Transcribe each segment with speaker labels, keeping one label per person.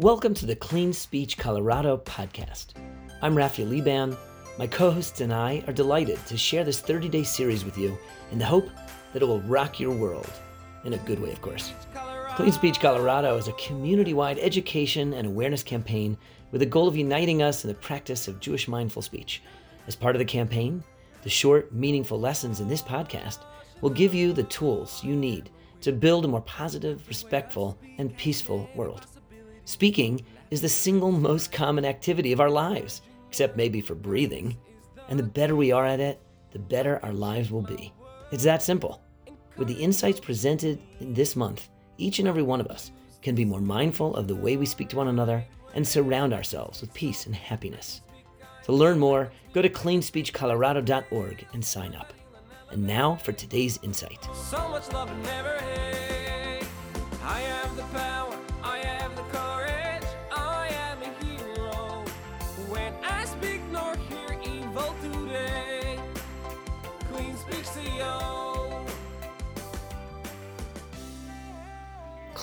Speaker 1: Welcome to the Clean Speech Colorado podcast. I'm Raphael Liban. My co hosts and I are delighted to share this 30 day series with you in the hope that it will rock your world. In a good way, of course. Clean Speech Colorado is a community wide education and awareness campaign with the goal of uniting us in the practice of Jewish mindful speech. As part of the campaign, the short, meaningful lessons in this podcast will give you the tools you need to build a more positive, respectful, and peaceful world. Speaking is the single most common activity of our lives, except maybe for breathing. And the better we are at it, the better our lives will be. It's that simple. With the insights presented in this month, each and every one of us can be more mindful of the way we speak to one another and surround ourselves with peace and happiness. To learn more, go to cleanspeechcolorado.org and sign up. And now for today's insight. So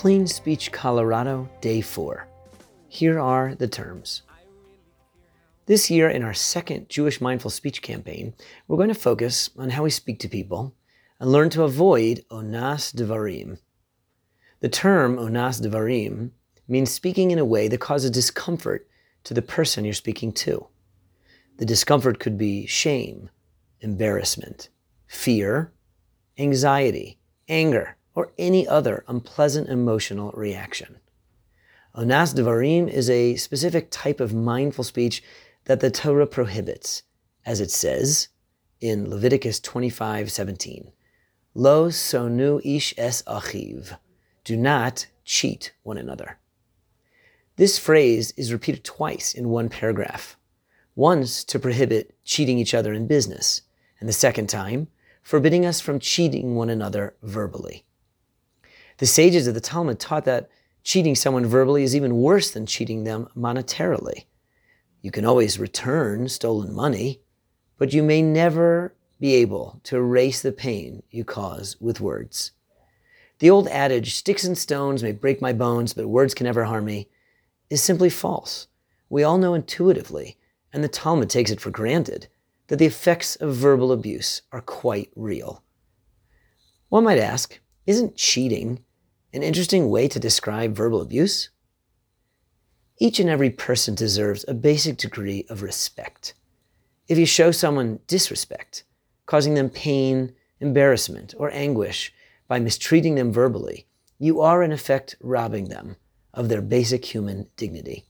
Speaker 1: Clean Speech Colorado, Day 4. Here are the terms. This year, in our second Jewish Mindful Speech campaign, we're going to focus on how we speak to people and learn to avoid onas devarim. The term onas devarim means speaking in a way that causes discomfort to the person you're speaking to. The discomfort could be shame, embarrassment, fear, anxiety, anger, or any other unpleasant emotional reaction. Onas Devarim is a specific type of mindful speech that the Torah prohibits, as it says in Leviticus 25:17. Lo sonu ish es achiv. Do not cheat one another. This phrase is repeated twice in one paragraph. Once to prohibit cheating each other in business, and the second time, forbidding us from cheating one another verbally. The sages of the Talmud taught that cheating someone verbally is even worse than cheating them monetarily. You can always return stolen money, but you may never be able to erase the pain you cause with words. The old adage, sticks and stones may break my bones, but words can never harm me, is simply false. We all know intuitively, and the Talmud takes it for granted, that the effects of verbal abuse are quite real. One might ask, isn't cheating an interesting way to describe verbal abuse? Each and every person deserves a basic degree of respect. If you show someone disrespect, causing them pain, embarrassment, or anguish by mistreating them verbally, you are in effect robbing them of their basic human dignity.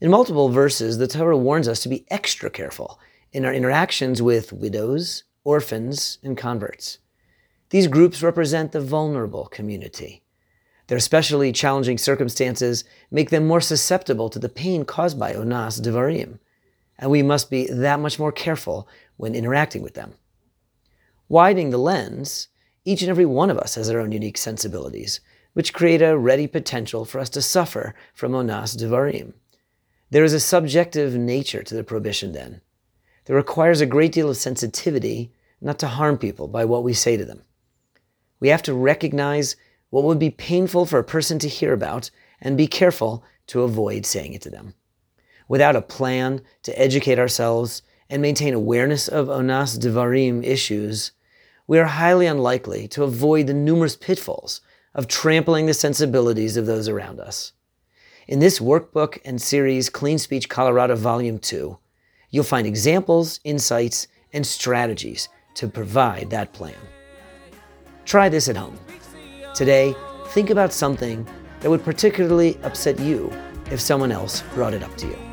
Speaker 1: In multiple verses, the Torah warns us to be extra careful in our interactions with widows, orphans, and converts. These groups represent the vulnerable community. Their especially challenging circumstances make them more susceptible to the pain caused by onas devarim, and we must be that much more careful when interacting with them. Widening the lens, each and every one of us has our own unique sensibilities, which create a ready potential for us to suffer from onas devarim. There is a subjective nature to the prohibition then. That requires a great deal of sensitivity not to harm people by what we say to them. We have to recognize what would be painful for a person to hear about and be careful to avoid saying it to them. Without a plan to educate ourselves and maintain awareness of onas devarim issues, we are highly unlikely to avoid the numerous pitfalls of trampling the sensibilities of those around us. In this workbook and series, Clean Speech Colorado Volume 2, you'll find examples, insights, and strategies to provide that plan. Try this at home. Today, think about something that would particularly upset you if someone else brought it up to you.